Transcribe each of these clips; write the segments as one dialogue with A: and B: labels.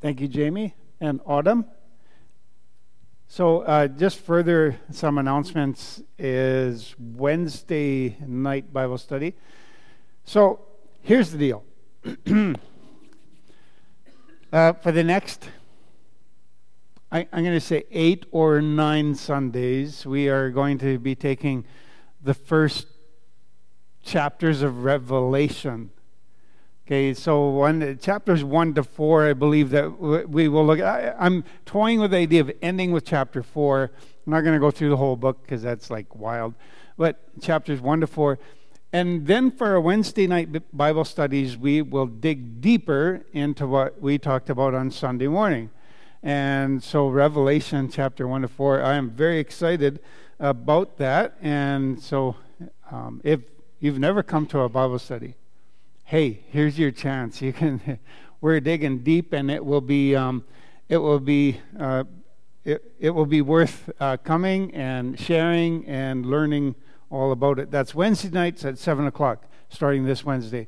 A: Thank you, Jamie and Autumn. So, uh, just further some announcements is Wednesday night Bible study. So, here's the deal. uh, for the next, I, I'm going to say eight or nine Sundays, we are going to be taking the first chapters of Revelation Okay, so one chapters one to four, I believe that we will look. I, I'm toying with the idea of ending with chapter four. I'm not going to go through the whole book because that's like wild, but chapters one to four, and then for our Wednesday night Bible studies, we will dig deeper into what we talked about on Sunday morning, and so Revelation chapter one to four. I am very excited about that, and so um, if you've never come to a Bible study hey, here's your chance. You can. we're digging deep, and it will be. Um, it will be. Uh, it, it will be worth uh, coming and sharing and learning all about it. That's Wednesday nights at seven o'clock, starting this Wednesday.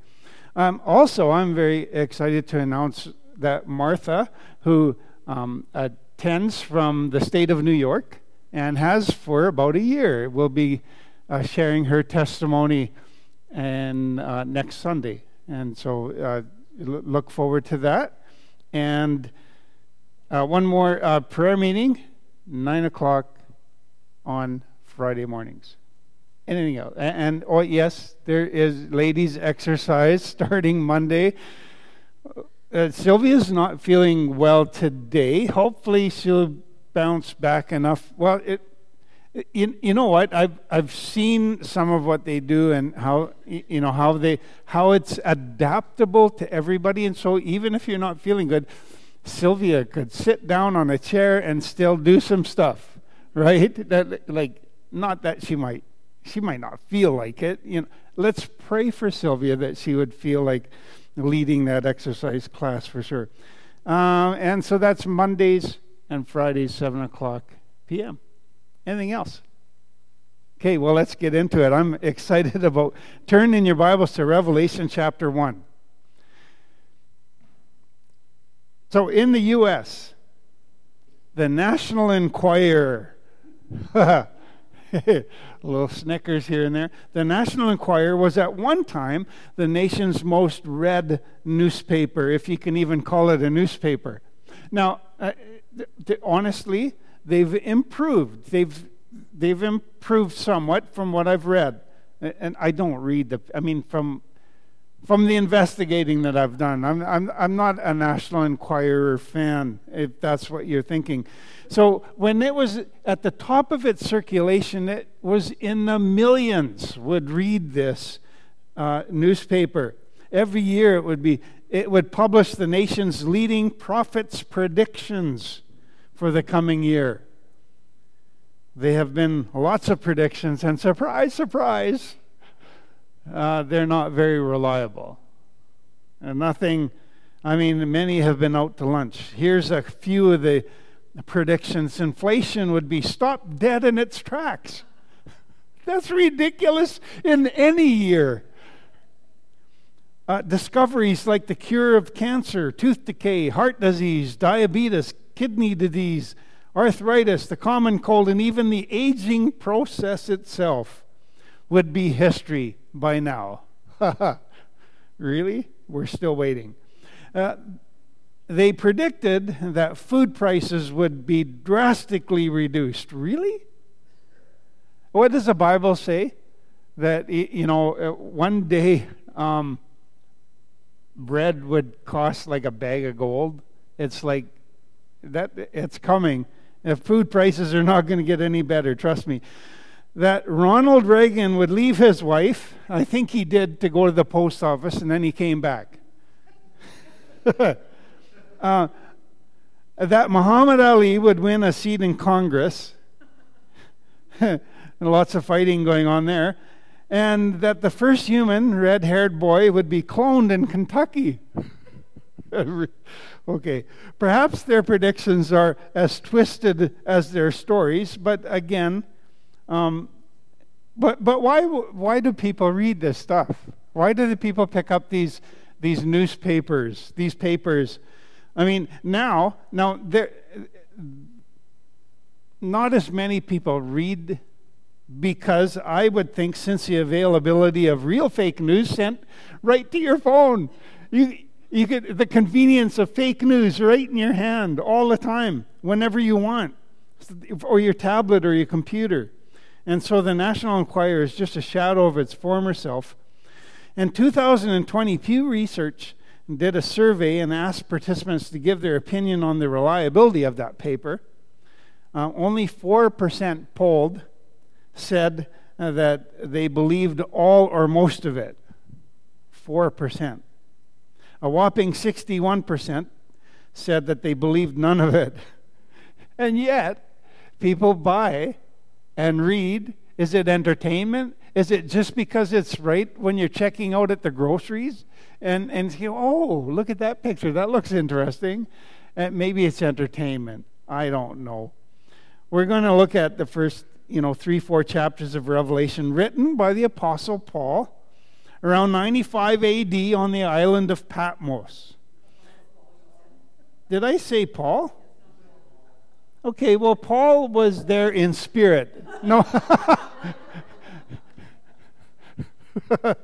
A: Um, also, I'm very excited to announce that Martha, who um, attends from the state of New York and has for about a year, will be uh, sharing her testimony and uh, next Sunday. And so uh, look forward to that. And uh, one more uh, prayer meeting, 9 o'clock on Friday mornings. Anything else? And, and oh, yes, there is ladies' exercise starting Monday. Uh, Sylvia's not feeling well today. Hopefully, she'll bounce back enough. Well, it, you, you know what? I've I've seen some of what they do and how you know how they how it's adaptable to everybody. And so even if you're not feeling good Sylvia could sit down on a chair and still do some stuff right? That like not that she might she might not feel like it you know. Let's pray for Sylvia that she would feel like leading that exercise class for sure. Uh, and so that's Mondays and Fridays 7 o'clock p.m. Anything else? Okay, well, let's get into it. I'm excited about. Turn in your Bibles to Revelation chapter 1. So, in the U.S., the National Enquirer, little snickers here and there. The National Enquirer was at one time the nation's most read newspaper, if you can even call it a newspaper. Now, uh, th- th- honestly, they've improved. They've they've improved somewhat from what I've read, and I don't read the. I mean, from from the investigating that I've done, I'm I'm I'm not a National Enquirer fan, if that's what you're thinking. So when it was at the top of its circulation, it was in the millions would read this uh, newspaper every year. It would be it would publish the nation's leading prophets' predictions for the coming year. There have been lots of predictions, and surprise, surprise, uh, they're not very reliable. And nothing, I mean, many have been out to lunch. Here's a few of the predictions inflation would be stopped dead in its tracks. That's ridiculous in any year. Uh, discoveries like the cure of cancer, tooth decay, heart disease, diabetes, kidney disease, arthritis, the common cold, and even the aging process itself would be history by now. really? We're still waiting. Uh, they predicted that food prices would be drastically reduced. Really? What does the Bible say? That, you know, uh, one day um, bread would cost like a bag of gold. It's like that it's coming. If food prices are not going to get any better, trust me. That Ronald Reagan would leave his wife, I think he did, to go to the post office, and then he came back. uh, that Muhammad Ali would win a seat in Congress, and lots of fighting going on there, and that the first human red haired boy would be cloned in Kentucky. Okay, perhaps their predictions are as twisted as their stories, but again, um, but but why why do people read this stuff? Why do the people pick up these these newspapers, these papers? I mean, now, now there, not as many people read because I would think since the availability of real fake news sent right to your phone, you you get the convenience of fake news right in your hand all the time, whenever you want, or your tablet or your computer. And so the National Enquirer is just a shadow of its former self. In 2020, Pew Research did a survey and asked participants to give their opinion on the reliability of that paper. Uh, only 4% polled said uh, that they believed all or most of it. 4%. A whopping 61% said that they believed none of it. And yet, people buy and read. Is it entertainment? Is it just because it's right when you're checking out at the groceries? And, and you oh, look at that picture. That looks interesting. And maybe it's entertainment. I don't know. We're going to look at the first, you know, three, four chapters of Revelation written by the Apostle Paul around 95 AD on the island of Patmos. Did I say Paul? Okay, well, Paul was there in spirit. No.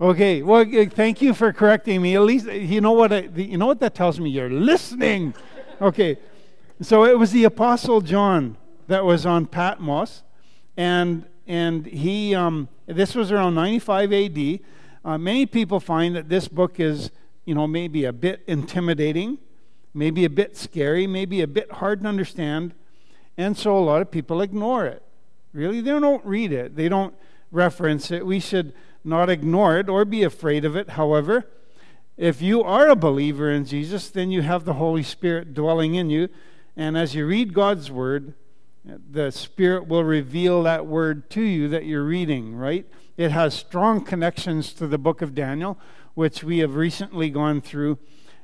A: okay, well, thank you for correcting me. At least, you know what? I, you know what that tells me? You're listening. Okay, so it was the Apostle John that was on Patmos, and and he. Um, this was around 95 AD. Uh, many people find that this book is, you know, maybe a bit intimidating maybe a bit scary, maybe a bit hard to understand, and so a lot of people ignore it. Really, they don't read it, they don't reference it. We should not ignore it or be afraid of it. However, if you are a believer in Jesus, then you have the Holy Spirit dwelling in you, and as you read God's Word, the Spirit will reveal that word to you that you're reading, right? It has strong connections to the book of Daniel, which we have recently gone through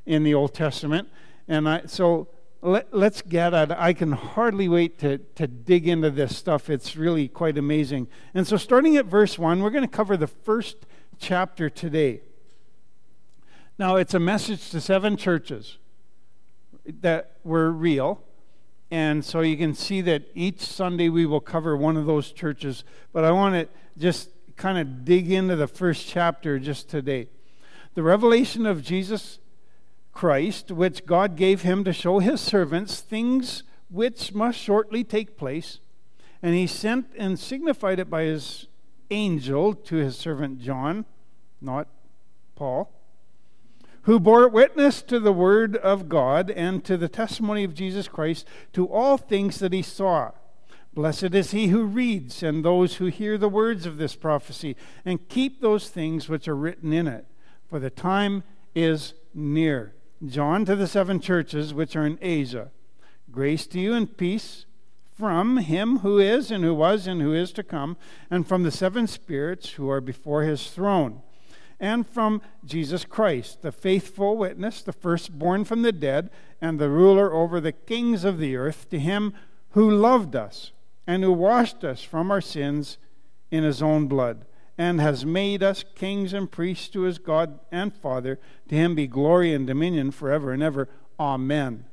A: in the Old Testament. And I, so let, us get at. I can hardly wait to, to dig into this stuff. It's really quite amazing. And so, starting at verse 1, we're going to cover the first chapter today. Now, it's a message to seven churches that were real. And so you can see that each Sunday we will cover one of those churches. But I want to just kind of dig into the first chapter just today. The revelation of Jesus Christ, which God gave him to show his servants things which must shortly take place. And he sent and signified it by his angel to his servant John, not Paul, who bore witness to the word of God and to the testimony of Jesus Christ to all things that he saw. Blessed is he who reads and those who hear the words of this prophecy and keep those things which are written in it, for the time is near. John to the seven churches which are in Asia. Grace to you and peace from him who is, and who was, and who is to come, and from the seven spirits who are before his throne, and from Jesus Christ, the faithful witness, the firstborn from the dead, and the ruler over the kings of the earth, to him who loved us, and who washed us from our sins in his own blood and has made us kings and priests to his God and Father. To him be glory and dominion forever and ever. Amen.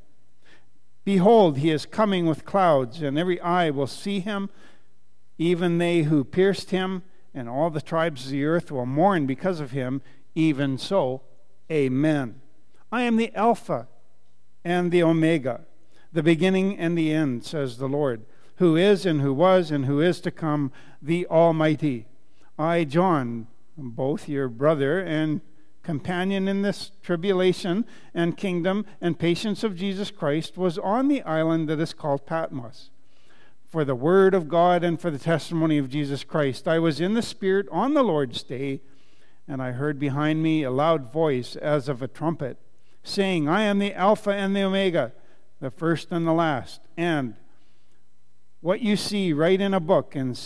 A: Behold, he is coming with clouds, and every eye will see him, even they who pierced him, and all the tribes of the earth will mourn because of him. Even so, Amen. I am the Alpha and the Omega, the beginning and the end, says the Lord, who is and who was and who is to come, the Almighty. I, John, both your brother and companion in this tribulation and kingdom and patience of Jesus Christ, was on the island that is called Patmos. For the word of God and for the testimony of Jesus Christ, I was in the Spirit on the Lord's day, and I heard behind me a loud voice as of a trumpet, saying, I am the Alpha and the Omega, the first and the last. And what you see, write in a book and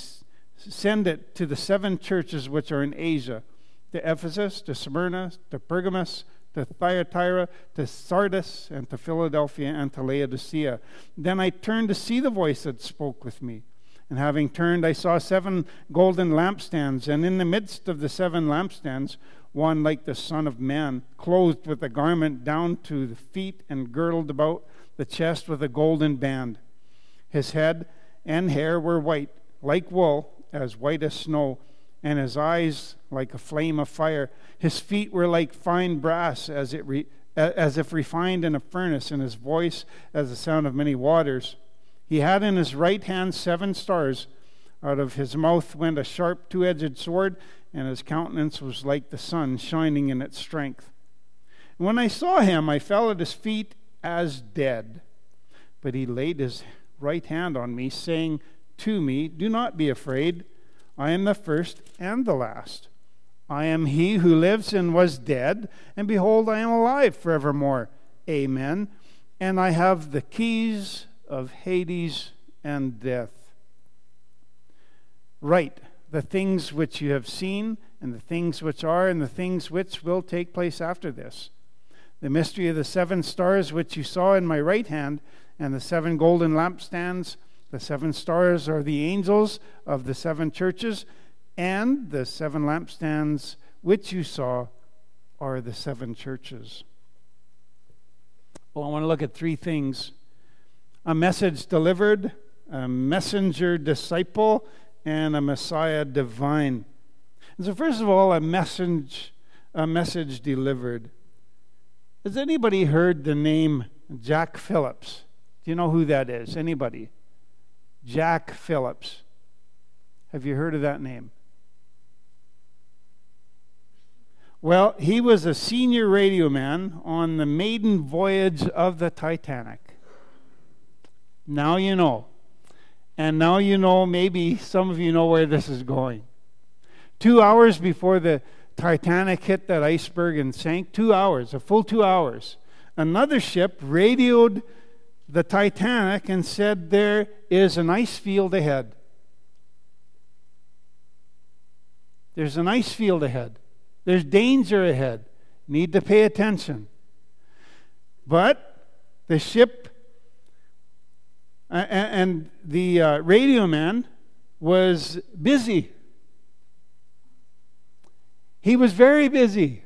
A: send it to the seven churches which are in Asia to Ephesus, to Smyrna, to Pergamos, to Thyatira, to Sardis, and to Philadelphia, and to Laodicea. Then I turned to see the voice that spoke with me. And having turned, I saw seven golden lampstands, and in the midst of the seven lampstands, one like the Son of Man, clothed with a garment down to the feet and girdled about the chest with a golden band. His head and hair were white, like wool, as white as snow, and his eyes like a flame of fire. His feet were like fine brass, as, it re- as if refined in a furnace, and his voice as the sound of many waters. He had in his right hand seven stars. Out of his mouth went a sharp two edged sword, and his countenance was like the sun shining in its strength. And when I saw him, I fell at his feet as dead. But he laid his right hand on me, saying to me, Do not be afraid. I am the first and the last. I am he who lives and was dead, and behold, I am alive forevermore. Amen. And I have the keys of Hades and death. Write the things which you have seen, and the things which are, and the things which will take place after this. The mystery of the seven stars which you saw in my right hand, and the seven golden lampstands. The seven stars are the angels of the seven churches, and the seven lampstands which you saw are the seven churches. Well, I want to look at three things a message delivered, a messenger disciple, and a Messiah divine. And so, first of all, a message, a message delivered. Has anybody heard the name Jack Phillips? Do you know who that is? Anybody? Jack Phillips. Have you heard of that name? Well, he was a senior radio man on the maiden voyage of the Titanic. Now you know. And now you know, maybe some of you know where this is going. Two hours before the Titanic hit that iceberg and sank, two hours, a full two hours, another ship radioed the Titanic and said, There is an ice field ahead. There's an ice field ahead. There's danger ahead. Need to pay attention. But the ship and the uh, radio man was busy. He was very busy.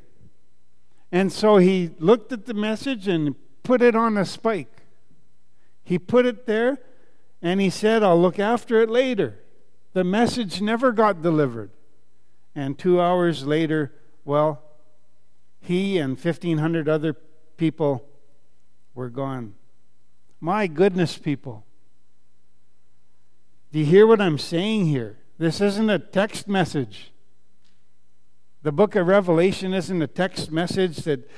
A: And so he looked at the message and put it on a spike. He put it there and he said, I'll look after it later. The message never got delivered. And two hours later, well, he and 1,500 other people were gone. My goodness, people. Do you hear what I'm saying here? This isn't a text message. The book of Revelation isn't a text message that,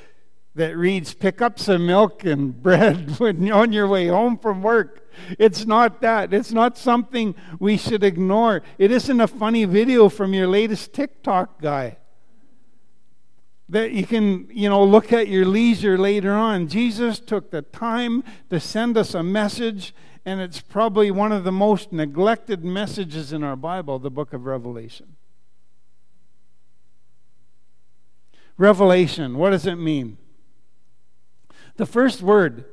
A: that reads, Pick up some milk and bread when on your way home from work. It's not that. It's not something we should ignore. It isn't a funny video from your latest TikTok guy that you can, you know, look at your leisure later on. Jesus took the time to send us a message and it's probably one of the most neglected messages in our Bible, the book of Revelation. Revelation, what does it mean? The first word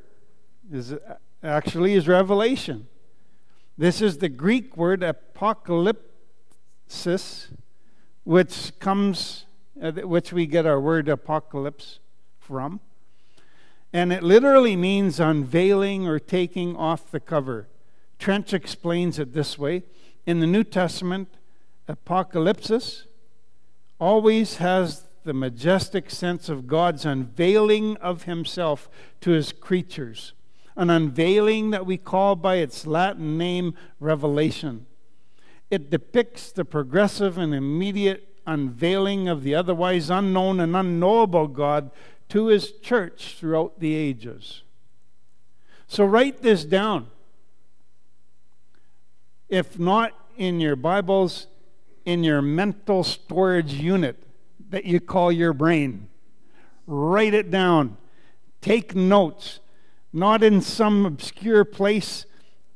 A: is actually is revelation. This is the Greek word apocalypsis, which comes, Uh, which we get our word apocalypse from. And it literally means unveiling or taking off the cover. Trench explains it this way In the New Testament, apocalypsis always has the majestic sense of God's unveiling of himself to his creatures, an unveiling that we call by its Latin name revelation. It depicts the progressive and immediate unveiling of the otherwise unknown and unknowable God to his church throughout the ages. So write this down. If not in your Bibles, in your mental storage unit that you call your brain. Write it down. Take notes, not in some obscure place,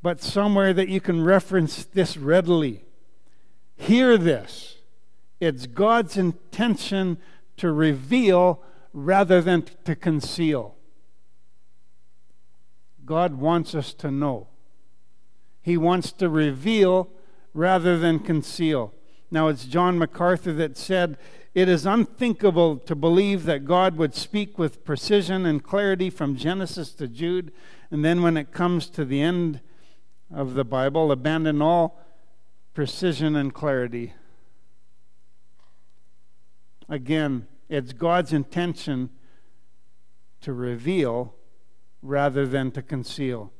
A: but somewhere that you can reference this readily. Hear this. It's God's intention to reveal rather than to conceal. God wants us to know. He wants to reveal rather than conceal. Now, it's John MacArthur that said It is unthinkable to believe that God would speak with precision and clarity from Genesis to Jude, and then when it comes to the end of the Bible, abandon all precision and clarity. Again, it's God's intention to reveal rather than to conceal.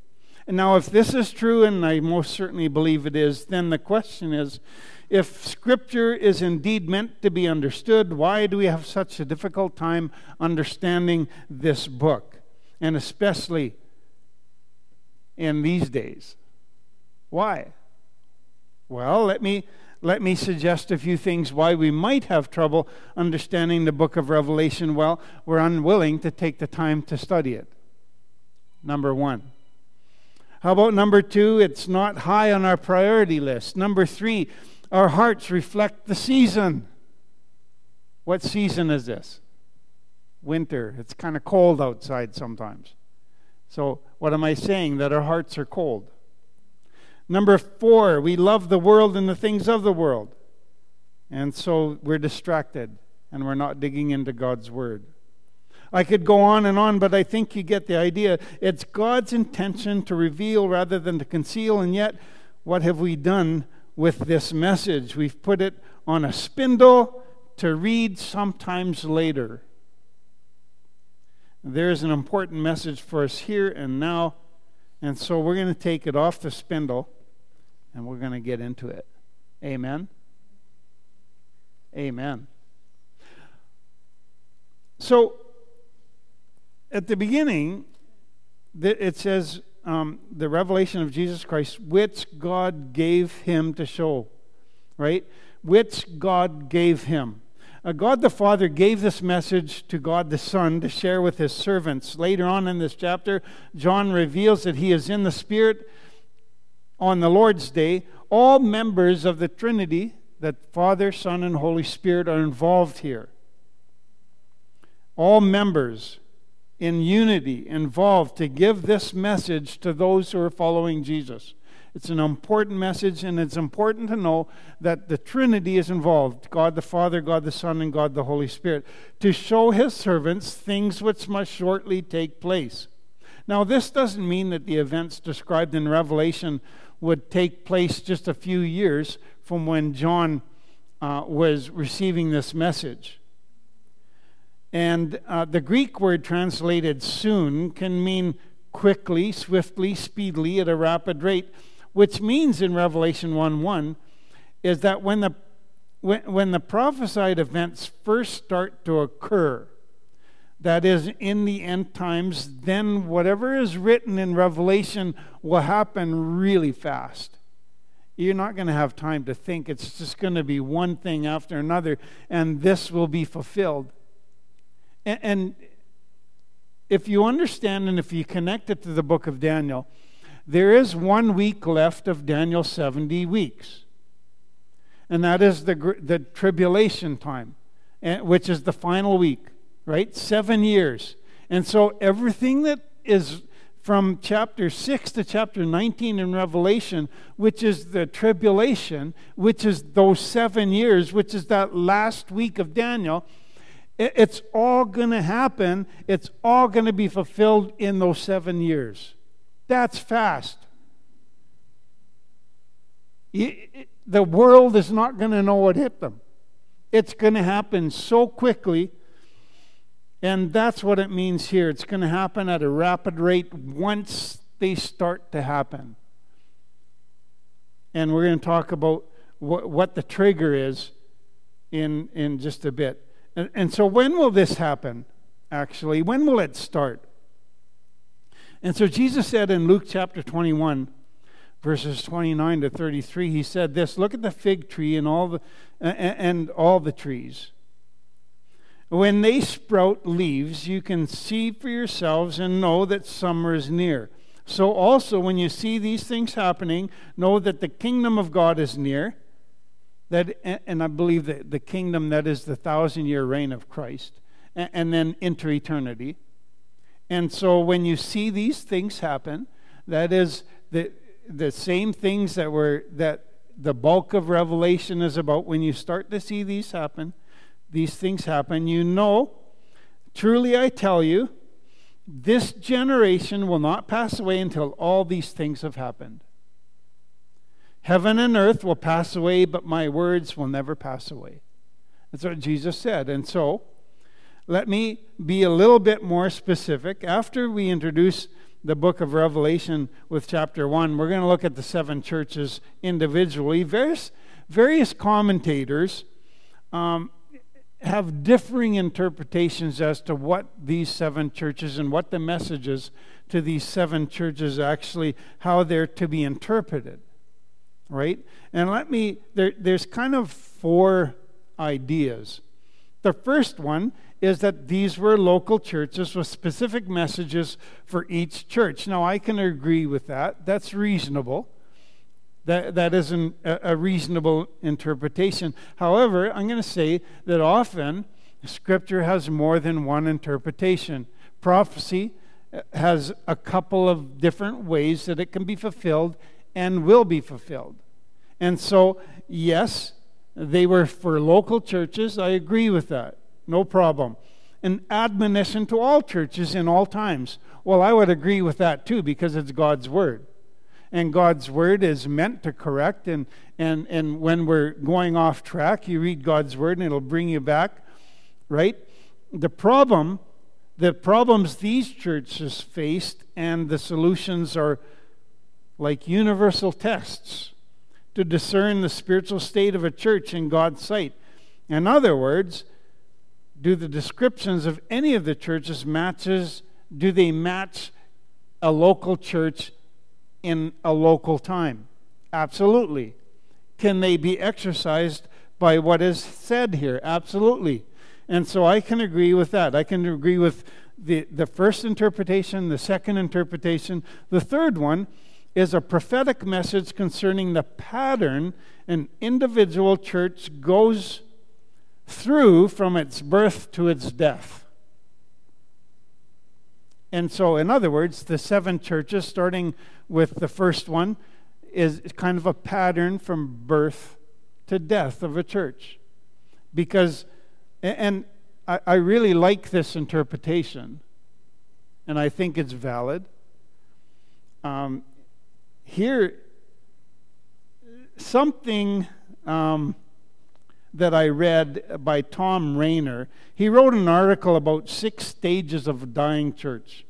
A: And now, if this is true, and I most certainly believe it is, then the question is if Scripture is indeed meant to be understood, why do we have such a difficult time understanding this book? And especially in these days. Why? Well, let me let me suggest a few things why we might have trouble understanding the book of Revelation. Well, we're unwilling to take the time to study it. Number one. How about number two? It's not high on our priority list. Number three, our hearts reflect the season. What season is this? Winter. It's kind of cold outside sometimes. So, what am I saying? That our hearts are cold. Number four, we love the world and the things of the world. And so we're distracted and we're not digging into God's Word. I could go on and on, but I think you get the idea. It's God's intention to reveal rather than to conceal, and yet, what have we done with this message? We've put it on a spindle to read sometimes later. There's an important message for us here and now, and so we're going to take it off the spindle and we're going to get into it. Amen. Amen. So, at the beginning, it says um, the revelation of Jesus Christ, which God gave him to show, right? Which God gave him. Uh, God the Father gave this message to God the Son to share with his servants. Later on in this chapter, John reveals that he is in the Spirit on the Lord's Day, all members of the Trinity, that Father, Son, and Holy Spirit, are involved here. All members in unity involved to give this message to those who are following Jesus. It's an important message, and it's important to know that the Trinity is involved God the Father, God the Son, and God the Holy Spirit to show His servants things which must shortly take place. Now, this doesn't mean that the events described in Revelation would take place just a few years from when John uh, was receiving this message. And uh, the Greek word translated soon can mean quickly, swiftly, speedily, at a rapid rate, which means in Revelation 1 1 is that when the, when, when the prophesied events first start to occur, that is in the end times, then whatever is written in Revelation will happen really fast. You're not going to have time to think. It's just going to be one thing after another, and this will be fulfilled. And, and if you understand and if you connect it to the book of Daniel, there is one week left of Daniel's 70 weeks. And that is the, the tribulation time, eh, which is the final week right? Seven years. And so everything that is from chapter 6 to chapter 19 in Revelation, which is the tribulation, which is those seven years, which is that last week of Daniel, it's all going to happen. It's all going to be fulfilled in those seven years. That's fast. The world is not going to know what hit them. It's going to happen so quickly and that's what it means here. It's going to happen at a rapid rate once they start to happen. And we're going to talk about what, what the trigger is in, in just a bit. And, and so, when will this happen, actually? When will it start? And so, Jesus said in Luke chapter 21, verses 29 to 33, he said this Look at the fig tree and all the, and all the trees. When they sprout leaves, you can see for yourselves and know that summer is near. So, also, when you see these things happening, know that the kingdom of God is near. That, and I believe that the kingdom that is the thousand year reign of Christ, and then into eternity. And so, when you see these things happen, that is the, the same things that were that the bulk of Revelation is about. When you start to see these happen, these things happen, you know, truly I tell you, this generation will not pass away until all these things have happened. Heaven and earth will pass away, but my words will never pass away. That's what Jesus said. And so, let me be a little bit more specific. After we introduce the book of Revelation with chapter 1, we're going to look at the seven churches individually. Various, various commentators um, have differing interpretations as to what these seven churches and what the messages to these seven churches actually, how they're to be interpreted. Right? And let me, there, there's kind of four ideas. The first one is that these were local churches with specific messages for each church. Now, I can agree with that. That's reasonable. That, that isn't a reasonable interpretation. However, I'm going to say that often Scripture has more than one interpretation. Prophecy uh, has a couple of different ways that it can be fulfilled and will be fulfilled. And so, yes, they were for local churches. I agree with that. No problem. An admonition to all churches in all times. Well, I would agree with that too because it's God's Word and God's word is meant to correct. And, and, and when we're going off track, you read God's word and it'll bring you back, right? The problem, the problems these churches faced, and the solutions are like universal tests to discern the spiritual state of a church in God's sight. In other words, do the descriptions of any of the churches matches do they match a local church in a local time? Absolutely. Can they be exercised by what is said here? Absolutely. And so I can agree with that. I can agree with the, the first interpretation, the second interpretation. The third one is a prophetic message concerning the pattern an individual church goes through from its birth to its death. And so, in other words, the seven churches, starting with the first one, is kind of a pattern from birth to death of a church. Because, and I, really like this interpretation, and I think it's valid. Um, here, something. Um, that I read by Tom Rainer. He wrote an article about six stages of a dying church.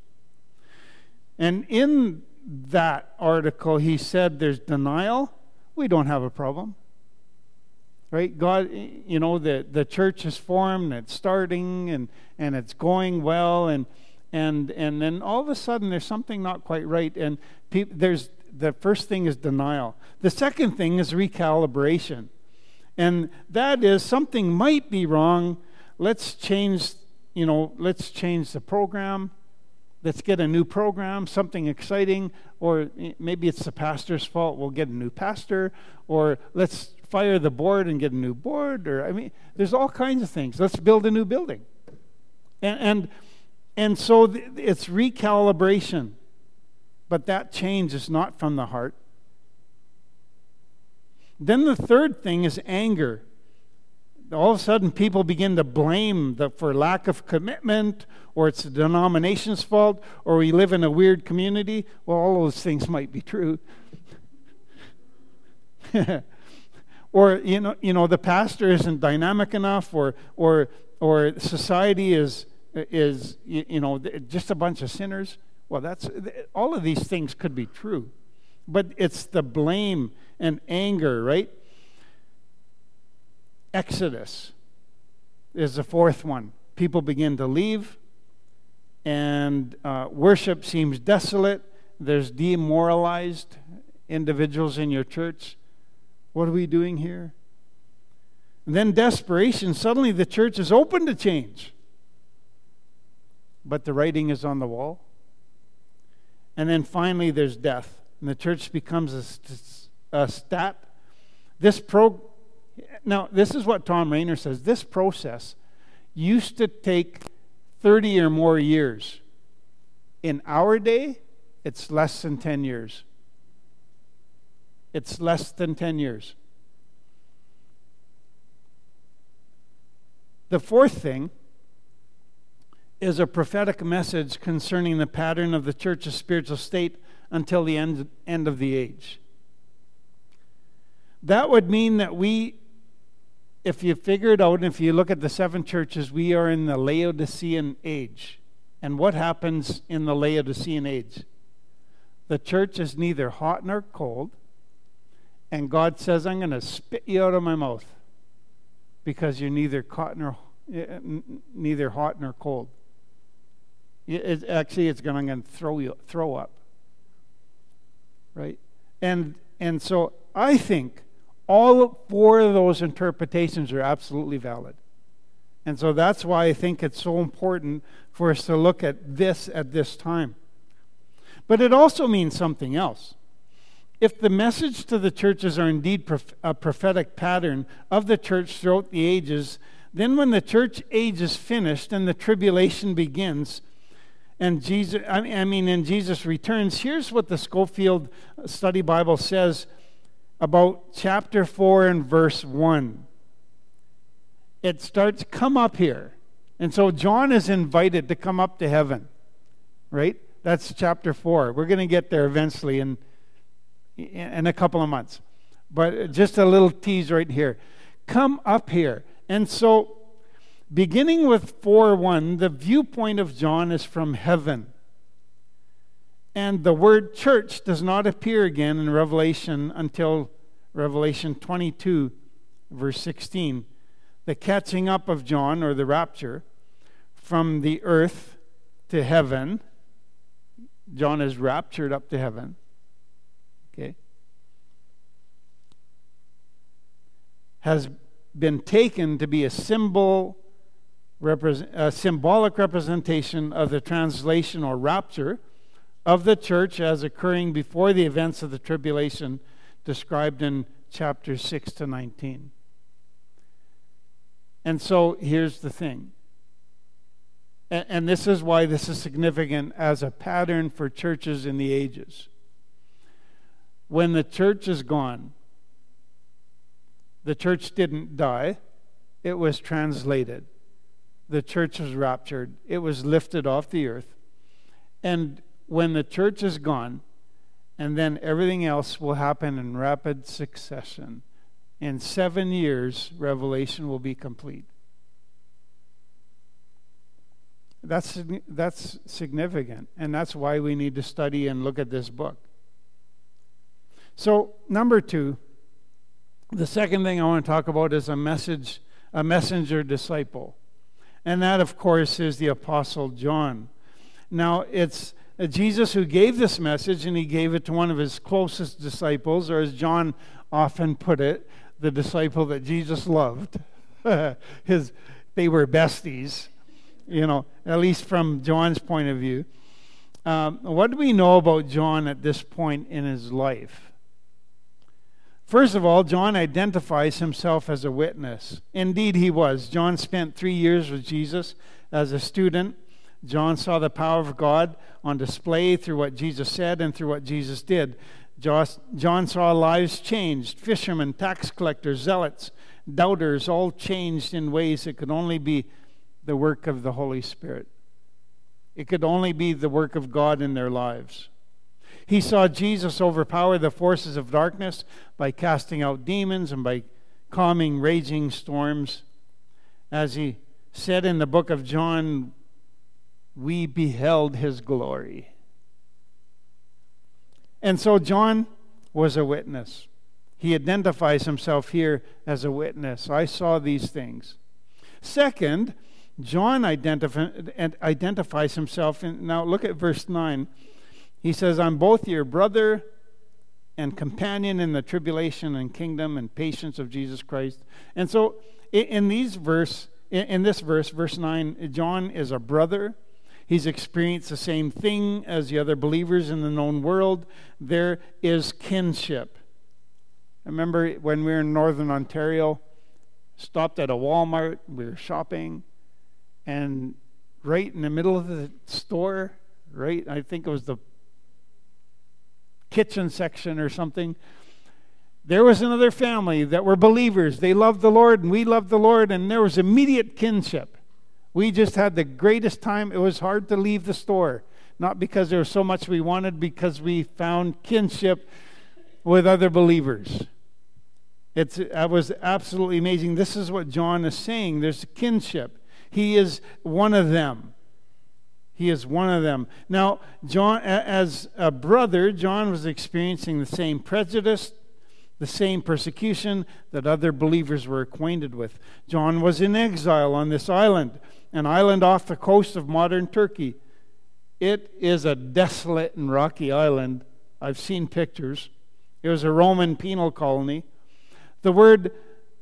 A: And in that article, he said there's denial. We don't have a problem. Right? God, you know, the, the church is formed, it's starting, and, and it's going well, and, and, and then all of a sudden there's something not quite right. And there's the first thing is denial. The second thing is recalibration and that is something might be wrong. Let's change, you know, let's change the program. Let's get a new program, something exciting, or maybe it's the pastor's fault. We'll get a new pastor, or let's fire the board and get a new board, or I mean, there's all kinds of things. Let's build a new building, and and, and so it's recalibration, but that change is not from the heart. Then the third thing is anger. All of a sudden, people begin to blame the, for lack of commitment, or it's the denomination's fault, or we live in a weird community. Well, all those things might be true. or you know, you know, the pastor isn't dynamic enough, or or or society is is you know just a bunch of sinners. Well, that's all of these things could be true, but it's the blame and anger, right? Exodus is the fourth one. People begin to leave, and uh, worship seems desolate. There's demoralized individuals in your church. What are we doing here? And then desperation. Suddenly the church is open to change. But the writing is on the wall. And then finally there's death. And the church becomes a uh, stat. This pro now this is what Tom Rainer says. This process used to take 30 or more years. In our day, it's less than 10 years. It's less than 10 years. The fourth thing is a prophetic message concerning the pattern of the church's spiritual state until the end, end of the age. That would mean that we, if you figure it out, and if you look at the seven churches, we are in the Laodicean age. And what happens in the Laodicean age? The church is neither hot nor cold, and God says, I'm going to spit you out of my mouth because you're neither hot nor, eh, neither hot nor cold. It, actually, it's going to throw you throw up, right? And and so I think all four of those interpretations are absolutely valid. And so that's why I think it's so important for us to look at this at this time. But it also means something else. If the message to the churches are indeed a prophetic pattern of the church throughout the ages, then when the church age is finished and the tribulation begins, and Jesus, I mean, and Jesus returns, here's what the Scofield Study Bible says about chapter 4 and verse 1. It starts, come up here. And so John is invited to come up to heaven, right? That's chapter 4. We're going to get there eventually in, in a couple of months. But just a little tease right here. Come up here. And so Beginning with 4 1, the viewpoint of John is from heaven. And the word church does not appear again in Revelation until Revelation 22, verse 16. The catching up of John, or the rapture, from the earth to heaven. John is raptured up to heaven. Okay? Has been taken to be a symbol a symbolic representation of the translation or rapture of the church as occurring before the events of the tribulation described in chapters 6 to 19. And so here's the thing. And, and this is why this is significant as a pattern for churches in the ages. When the church is gone, the church didn't die, it was translated the church was raptured, it was lifted off the earth. And when the church is gone, and then everything else will happen in rapid succession. In seven years, Revelation will be complete. That's, that's significant, and that's why we need to study and look at this book. So, number two, the second thing I want to talk about is a message, a messenger disciple. And that, of course, is the Apostle John. Now, it's Jesus who gave this message, and he gave it to one of his closest disciples, or as John often put it, the disciple that Jesus loved. his, they were besties, you know, at least from John's point of view. Um, what do we know about John at this point in his life? First of all, John identifies himself as a witness. Indeed, he was. John spent three years with Jesus as a student. John saw the power of God on display through what Jesus said and through what Jesus did. John saw lives changed fishermen, tax collectors, zealots, doubters, all changed in ways that could only be the work of the Holy Spirit. It could only be the work of God in their lives. He saw Jesus overpower the forces of darkness by casting out demons and by calming raging storms. As he said in the book of John, we beheld his glory. And so John was a witness. He identifies himself here as a witness. I saw these things. Second, John identif- identifies himself. In, now look at verse 9. He says, I'm both your brother and companion in the tribulation and kingdom and patience of Jesus Christ. And so in these verse, in this verse, verse 9, John is a brother. He's experienced the same thing as the other believers in the known world. There is kinship. remember when we were in northern Ontario, stopped at a Walmart, we were shopping, and right in the middle of the store, right, I think it was the kitchen section or something, there was another family that were believers. They loved the Lord, and we loved the Lord, and there was immediate kinship. We just had the greatest time. It was hard to leave the store, not because there was so much we wanted, because we found kinship with other believers. It's, it was absolutely amazing. This is what John is saying. There's kinship. He is one of them. He is one of them. Now, John, as a brother, John was experiencing the same prejudice, the same persecution that other believers were acquainted with. John was in exile on this island, an island off the coast of modern Turkey. It is a desolate and rocky island. I've seen pictures. It was a Roman penal colony. The word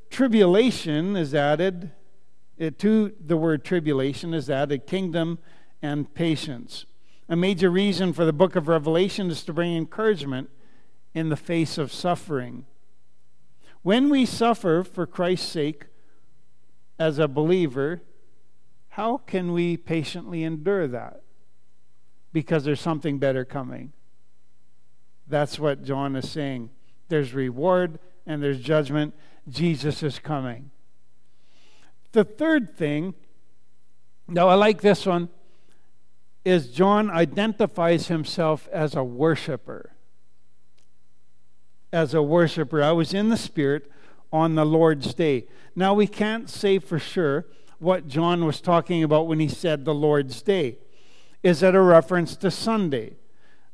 A: tribulation is added it, to the word tribulation is added kingdom and patience. A major reason for the book of Revelation is to bring encouragement in the face of suffering. When we suffer for Christ's sake as a believer, how can we patiently endure that? Because there's something better coming. That's what John is saying. There's reward and there's judgment. Jesus is coming. The third thing, now I like this one, is John identifies himself as a worshiper as a worshiper. I was in the Spirit on the Lord's day. Now, we can't say for sure what John was talking about when he said the Lord's day. Is it a reference to Sunday,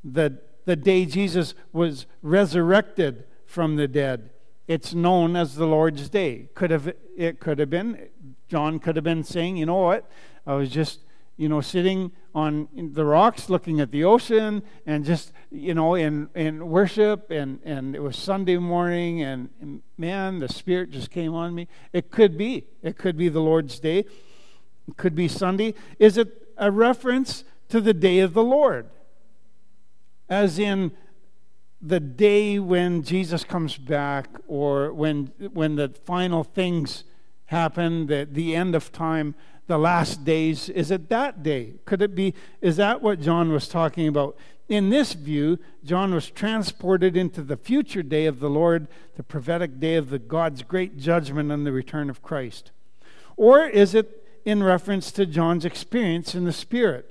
A: the, the day Jesus was resurrected from the dead? It's known as the Lord's day. Could have it could have been John could have been saying, you know what? I was just you know, sitting on the rocks looking at the ocean and just, you know, in, in worship. And, and it was Sunday morning, and, man, the Spirit just came on me. It could be. It could be the Lord's day. It could be Sunday. Is it a reference to the day of the Lord? As in, the day when Jesus comes back or when when the final things happen, the, the end of time, the last days. Is it that day? Could it be? Is that what John was talking about? In this view, John was transported into the future day of the Lord, the prophetic day of the God's great judgment and the return of Christ. Or is it in reference to John's experience in the Spirit?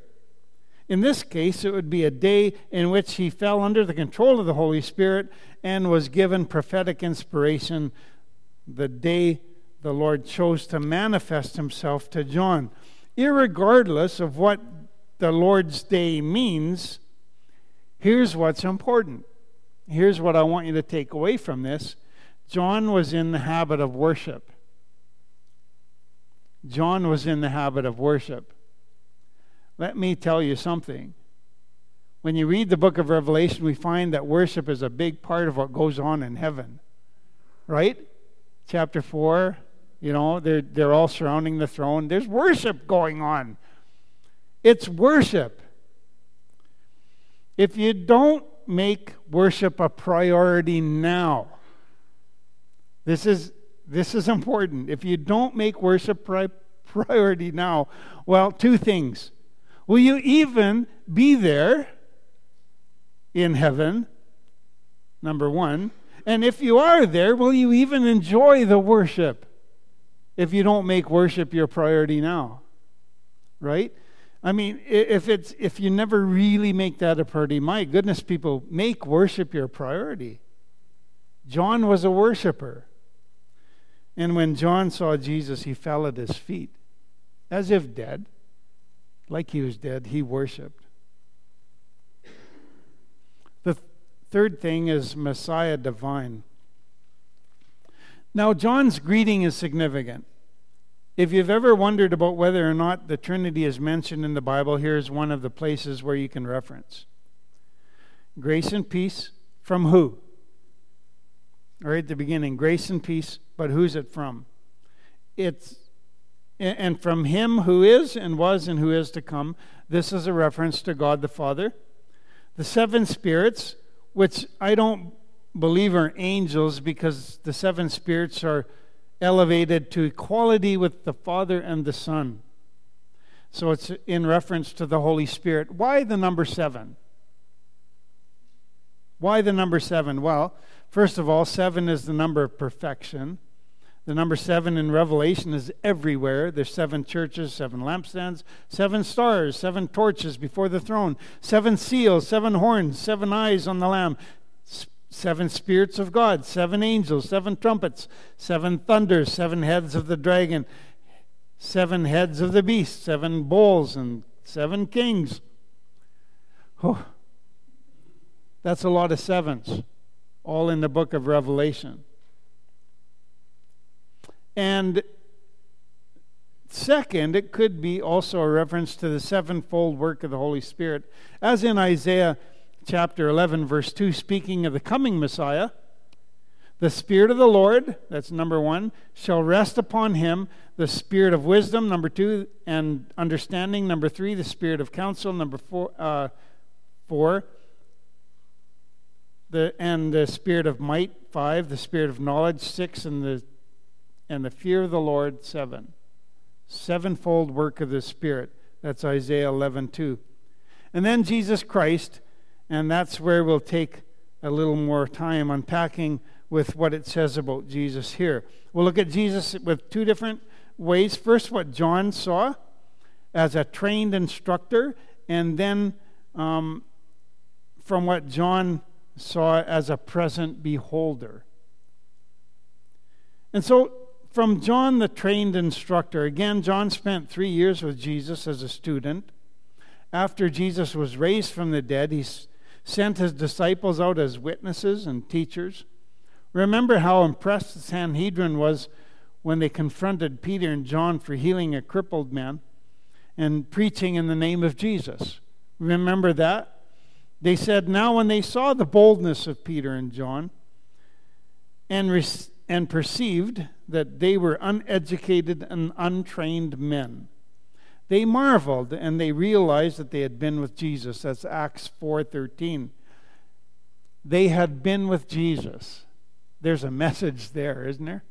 A: In this case, it would be a day in which he fell under the control of the Holy Spirit and was given prophetic inspiration, the day the Lord chose to manifest himself to John. Irregardless of what the Lord's day means, here's what's important. Here's what I want you to take away from this John was in the habit of worship. John was in the habit of worship. Let me tell you something. When you read the book of Revelation, we find that worship is a big part of what goes on in heaven. Right? Chapter 4, you know, they're, they're all surrounding the throne. There's worship going on. It's worship. If you don't make worship a priority now, this is, this is important. If you don't make worship pri- priority now, well, two things. Will you even be there in heaven? Number one. And if you are there, will you even enjoy the worship? If you don't make worship your priority now. Right? I mean, if it's if you never really make that a priority, my goodness, people, make worship your priority. John was a worshiper. And when John saw Jesus, he fell at his feet, as if dead. Like he was dead, he worshiped. The th- third thing is Messiah divine. Now, John's greeting is significant. If you've ever wondered about whether or not the Trinity is mentioned in the Bible, here's one of the places where you can reference Grace and peace from who? Right at the beginning, grace and peace, but who's it from? It's and from him who is and was and who is to come. This is a reference to God the Father. The seven spirits, which I don't believe are angels because the seven spirits are elevated to equality with the Father and the Son. So it's in reference to the Holy Spirit. Why the number seven? Why the number seven? Well, first of all, seven is the number of perfection. The number seven in Revelation is everywhere. There's seven churches, seven lampstands, seven stars, seven torches before the throne, seven seals, seven horns, seven eyes on the Lamb, seven spirits of God, seven angels, seven trumpets, seven thunders, seven heads of the dragon, seven heads of the beast, seven bowls, and seven kings. Oh, that's a lot of sevens, all in the book of Revelation. And second, it could be also a reference to the sevenfold work of the Holy Spirit, as in Isaiah chapter 11, verse 2, speaking of the coming Messiah. The Spirit of the Lord, that's number one, shall rest upon him. The Spirit of wisdom, number two, and understanding, number three. The Spirit of counsel, number four. Uh, four the, and the Spirit of might, five. The Spirit of knowledge, six. And the, and the fear of the Lord, seven. Sevenfold work of the Spirit. That's Isaiah 11, 2. And then Jesus Christ and that's where we'll take a little more time unpacking with what it says about Jesus here. We'll look at Jesus with two different ways. First, what John saw as a trained instructor, and then um, from what John saw as a present beholder. And so, from John, the trained instructor, again, John spent three years with Jesus as a student. After Jesus was raised from the dead, he sent his disciples out as witnesses and teachers. Remember how impressed the Sanhedrin was when they confronted Peter and John for healing a crippled man and preaching in the name of Jesus. Remember that? They said, Now, when they saw the boldness of Peter and John and, re- and perceived that they were uneducated and untrained men, they marveled and they realized that they had been with Jesus. That's Acts 4:13. They had been with Jesus. There's a message there, isn't there?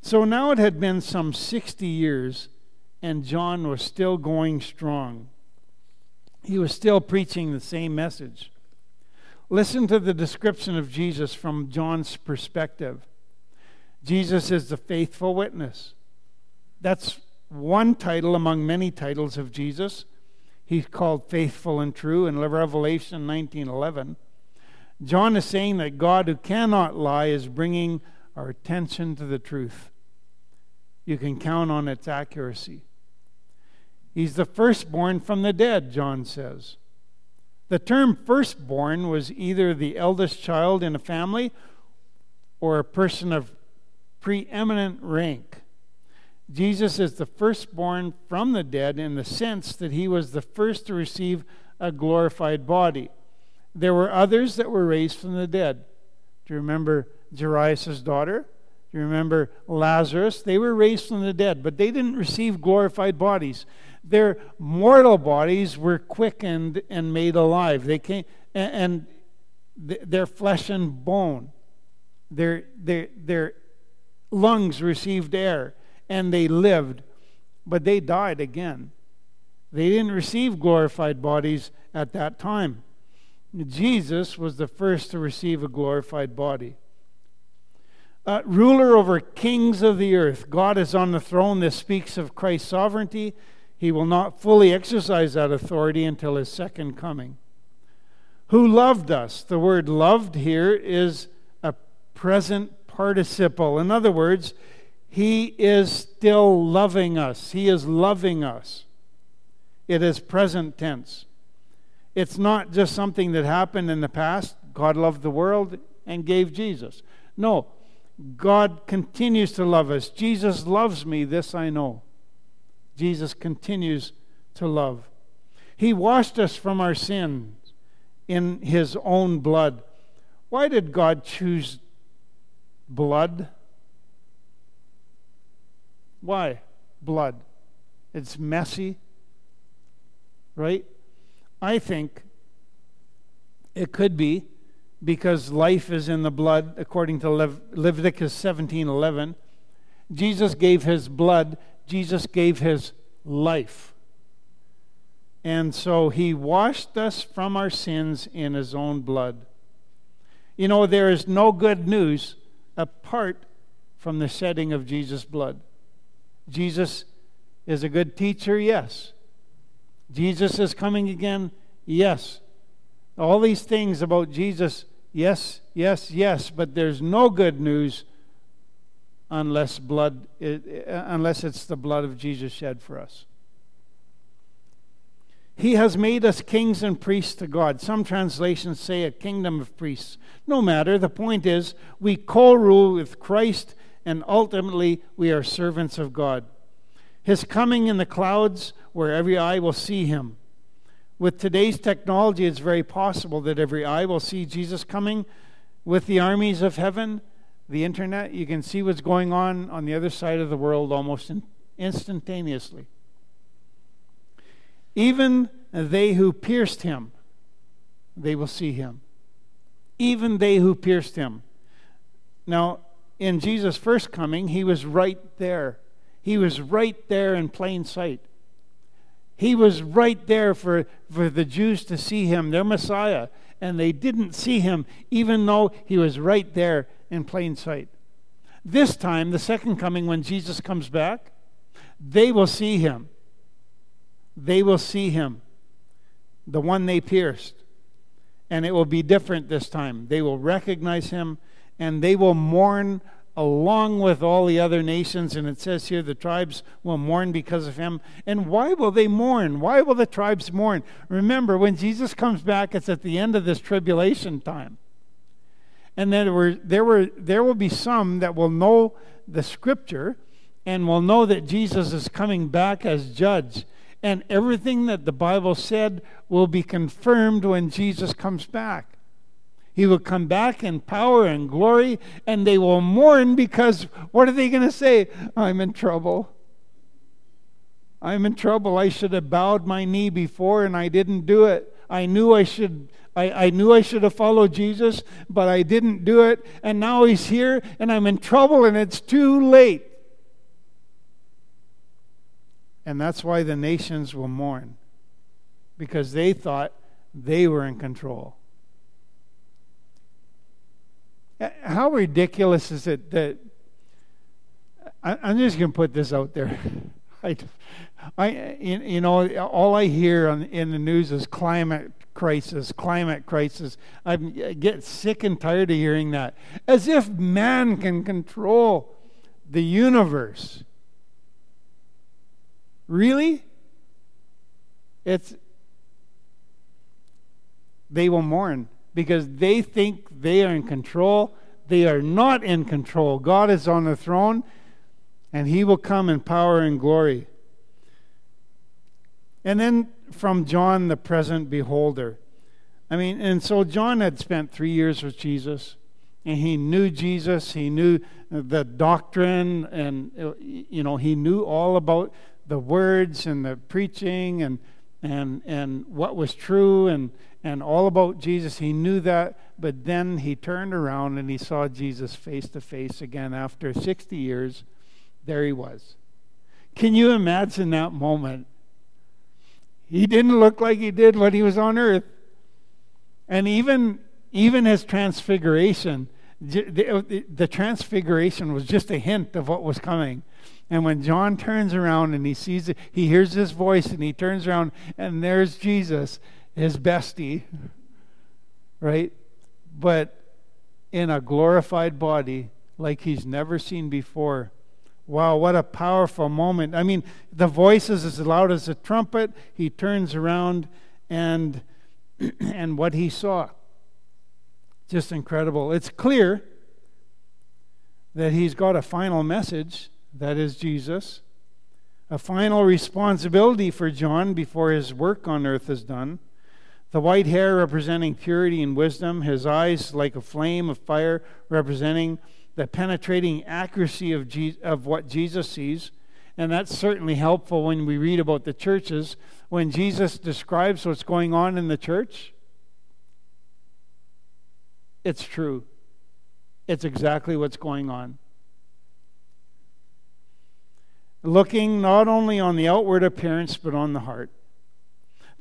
A: So now it had been some 60 years and John was still going strong. He was still preaching the same message. Listen to the description of Jesus from John's perspective. Jesus is the faithful witness. That's one title among many titles of Jesus. He's called faithful and true in Revelation 19:11. John is saying that God who cannot lie is bringing our attention to the truth. You can count on its accuracy. He's the firstborn from the dead, John says. The term firstborn was either the eldest child in a family or a person of preeminent rank. Jesus is the firstborn from the dead in the sense that he was the first to receive a glorified body. There were others that were raised from the dead. Do you remember Jairus' daughter? Do you remember Lazarus? They were raised from the dead, but they didn't receive glorified bodies. Their mortal bodies were quickened and made alive. They came and, their flesh and bone, their, their, their lungs received air and they lived, but they died again. They didn't receive glorified bodies at that time. Jesus was the first to receive a glorified body. Uh, ruler over kings of the earth. God is on the throne. This speaks of Christ's sovereignty. He will not fully exercise that authority until his second coming. Who loved us? The word loved here is a present participle. In other words, he is still loving us. He is loving us. It is present tense. It's not just something that happened in the past. God loved the world and gave Jesus. No, God continues to love us. Jesus loves me, this I know. Jesus continues to love. He washed us from our sins in His own blood. Why did God choose blood? Why? Blood. It's messy, right? I think it could be because life is in the blood, according to Leviticus 17:11. Jesus gave his blood. Jesus gave his life. And so he washed us from our sins in his own blood. You know, there is no good news apart from the shedding of Jesus' blood. Jesus is a good teacher, yes. Jesus is coming again, yes. All these things about Jesus, yes, yes, yes, but there's no good news unless blood unless it's the blood of Jesus shed for us. He has made us kings and priests to God. Some translations say a kingdom of priests. No matter, the point is we co rule with Christ and ultimately we are servants of God. His coming in the clouds where every eye will see him. With today's technology, it's very possible that every eye will see Jesus coming with the armies of heaven. The internet, you can see what's going on on the other side of the world almost instantaneously. Even they who pierced him, they will see him. Even they who pierced him. Now, in Jesus' first coming, he was right there. He was right there in plain sight. He was right there for, for the Jews to see him, their Messiah, and they didn't see him, even though he was right there in plain sight. This time, the second coming, when Jesus comes back, they will see him they will see him, the one they pierced. And it will be different this time. They will recognize him and they will mourn along with all the other nations. And it says here the tribes will mourn because of him. And why will they mourn? Why will the tribes mourn? Remember, when Jesus comes back, it's at the end of this tribulation time. And then there, were, there, were, there will be some that will know the scripture and will know that Jesus is coming back as judge and everything that the Bible said will be confirmed when Jesus comes back. He will come back in power and glory, and they will mourn because what are they going to say? I'm in trouble. I'm in trouble. I should have bowed my knee before and I didn't do it. I knew I should I, I knew I should have followed Jesus, but I didn't do it. And now he's here and I'm in trouble and it's too late. And that's why the nations will mourn, because they thought they were in control. How ridiculous is it that I'm just going to put this out there. I, I, you know, all I hear on, in the news is climate crisis, climate crisis. I get sick and tired of hearing that. As if man can control the universe. Really? It's they will mourn because they think they are in control. They are not in control. God is on the throne and he will come in power and glory. And then from John, the present beholder. I mean, and so John had spent three years with Jesus, and he knew Jesus. He knew the doctrine, and, you know, he knew all about the words and the preaching and and and what was true and and all about Jesus. He knew that, but then he turned around and he saw Jesus face to face again after 60 years. There he was. Can you imagine that moment? He didn't look like he did when he was on earth. And even even his transfiguration, uh, the, the transfiguration was just a hint of what was coming. And when John turns around and he sees it, he hears his voice and he turns around and there's Jesus, his bestie, right? But in a glorified body like he's never seen before. Wow, what a powerful moment. I mean, the voice is as loud as a trumpet. He turns around and and what he saw. Just incredible. It's clear that he's got a final message that is Jesus. A final responsibility for John before his work on earth is done. The white hair representing purity and wisdom, his eyes like a flame of fire representing the penetrating accuracy of, Je- of what Jesus sees. And that's certainly helpful when we read about the churches. When Jesus describes what's going on in the church, it's true. It's exactly what's going on looking not only on the outward appearance but on the heart.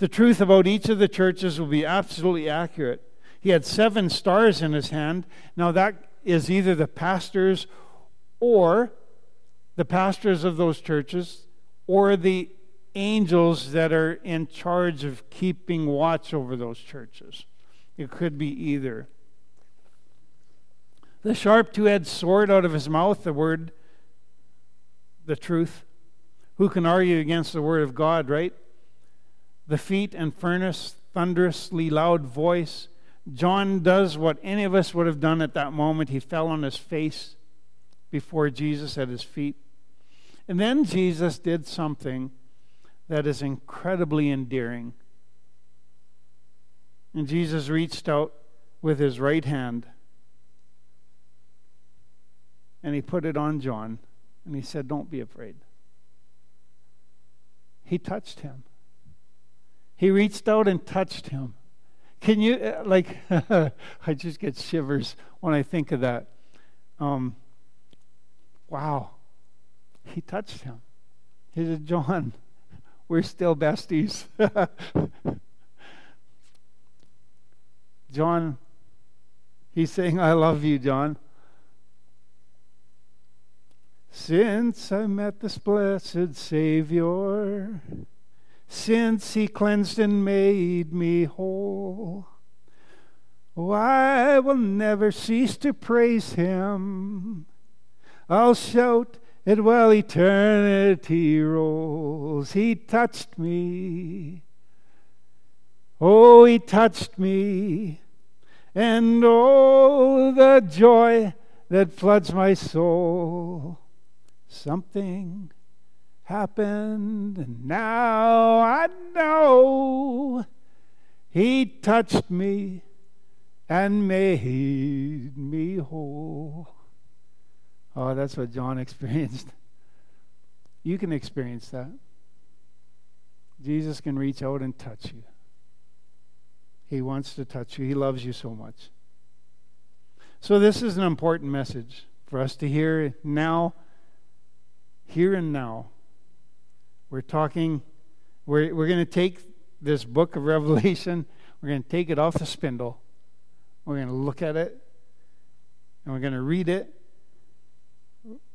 A: The truth about each of the churches will be absolutely accurate. He had seven stars in his hand. Now, that is either the pastors or the pastors of those churches or the angels that are in charge of keeping watch over those churches. It could be either. The sharp two edged sword out of his mouth, the word, the truth. Who can argue against the word of God, right? The feet and furnace, thunderously loud voice. John does what any of us would have done at that moment. He fell on his face before Jesus at his feet. And then Jesus did something that is incredibly endearing. And Jesus reached out with his right hand and he put it on John and he said, Don't be afraid. He touched him. He reached out and touched him. Can you, uh, like, I just get shivers when I think of that. Um, wow. He touched him. He said, John, we're still besties. John, he's saying, I love you, John. Since I met this blessed Savior, since he cleansed and made me whole, oh, I will never cease to praise him. I'll shout it while eternity rolls, He touched me. Oh, He touched me. And oh, the joy that floods my soul. Something happened, and now I know He touched me and made me whole. Oh, that's what John experienced. You can experience that. Jesus can reach out and touch you. He wants to touch you. He loves you so much. So, this is an important message for us to hear now, here and now. We're talking, we're, we're going to take this book of Revelation, we're going to take it off the spindle, we're going to look at it, and we're going to read it,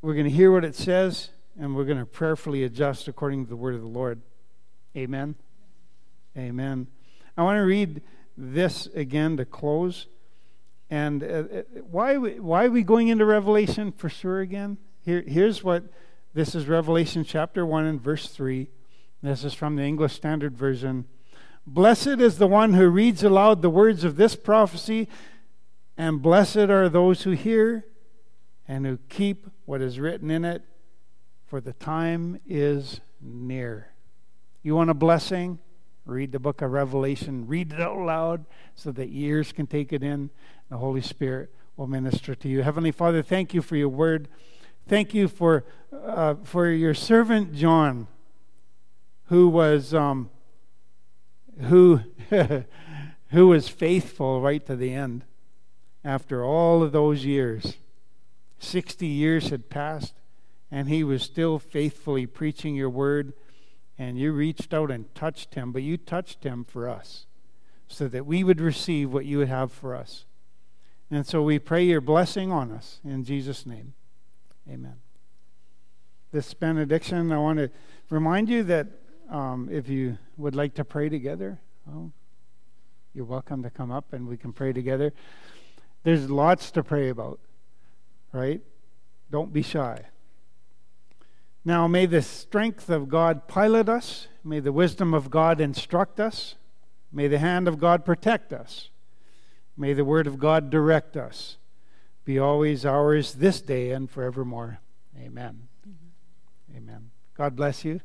A: we're going to hear what it says, and we're going to prayerfully adjust according to the word of the Lord. Amen. Amen. I want to read this again to close. And uh, uh why, why are we going into Revelation for sure again? Here, here's what this is Revelation chapter 1 and verse 3. This is from the English Standard Version. Blessed is the one who reads aloud the words of this prophecy, and blessed are those who hear and who keep what is written in it, for the time is near. You want a blessing? Read the book of Revelation. Read it out loud so that ears can take it in. The Holy Spirit will minister to you. Heavenly Father, thank you for your word. Thank you for, uh, for your servant John, who was, um, who, who was faithful right to the end after all of those years. 60 years had passed, and he was still faithfully preaching your word. And you reached out and touched him, but you touched him for us so that we would receive what you would have for us. And so we pray your blessing on us in Jesus' name. Amen. This benediction, I want to remind you that um, if you would like to pray together, well, you're welcome to come up and we can pray together. There's lots to pray about right? Don't be shy. Now, may the strength of God pilot us. May the wisdom of God instruct us. May the hand of God protect us. May the word of God direct us. Be always ours this day and forevermore. Amen. Mm-hmm. Amen. God bless you.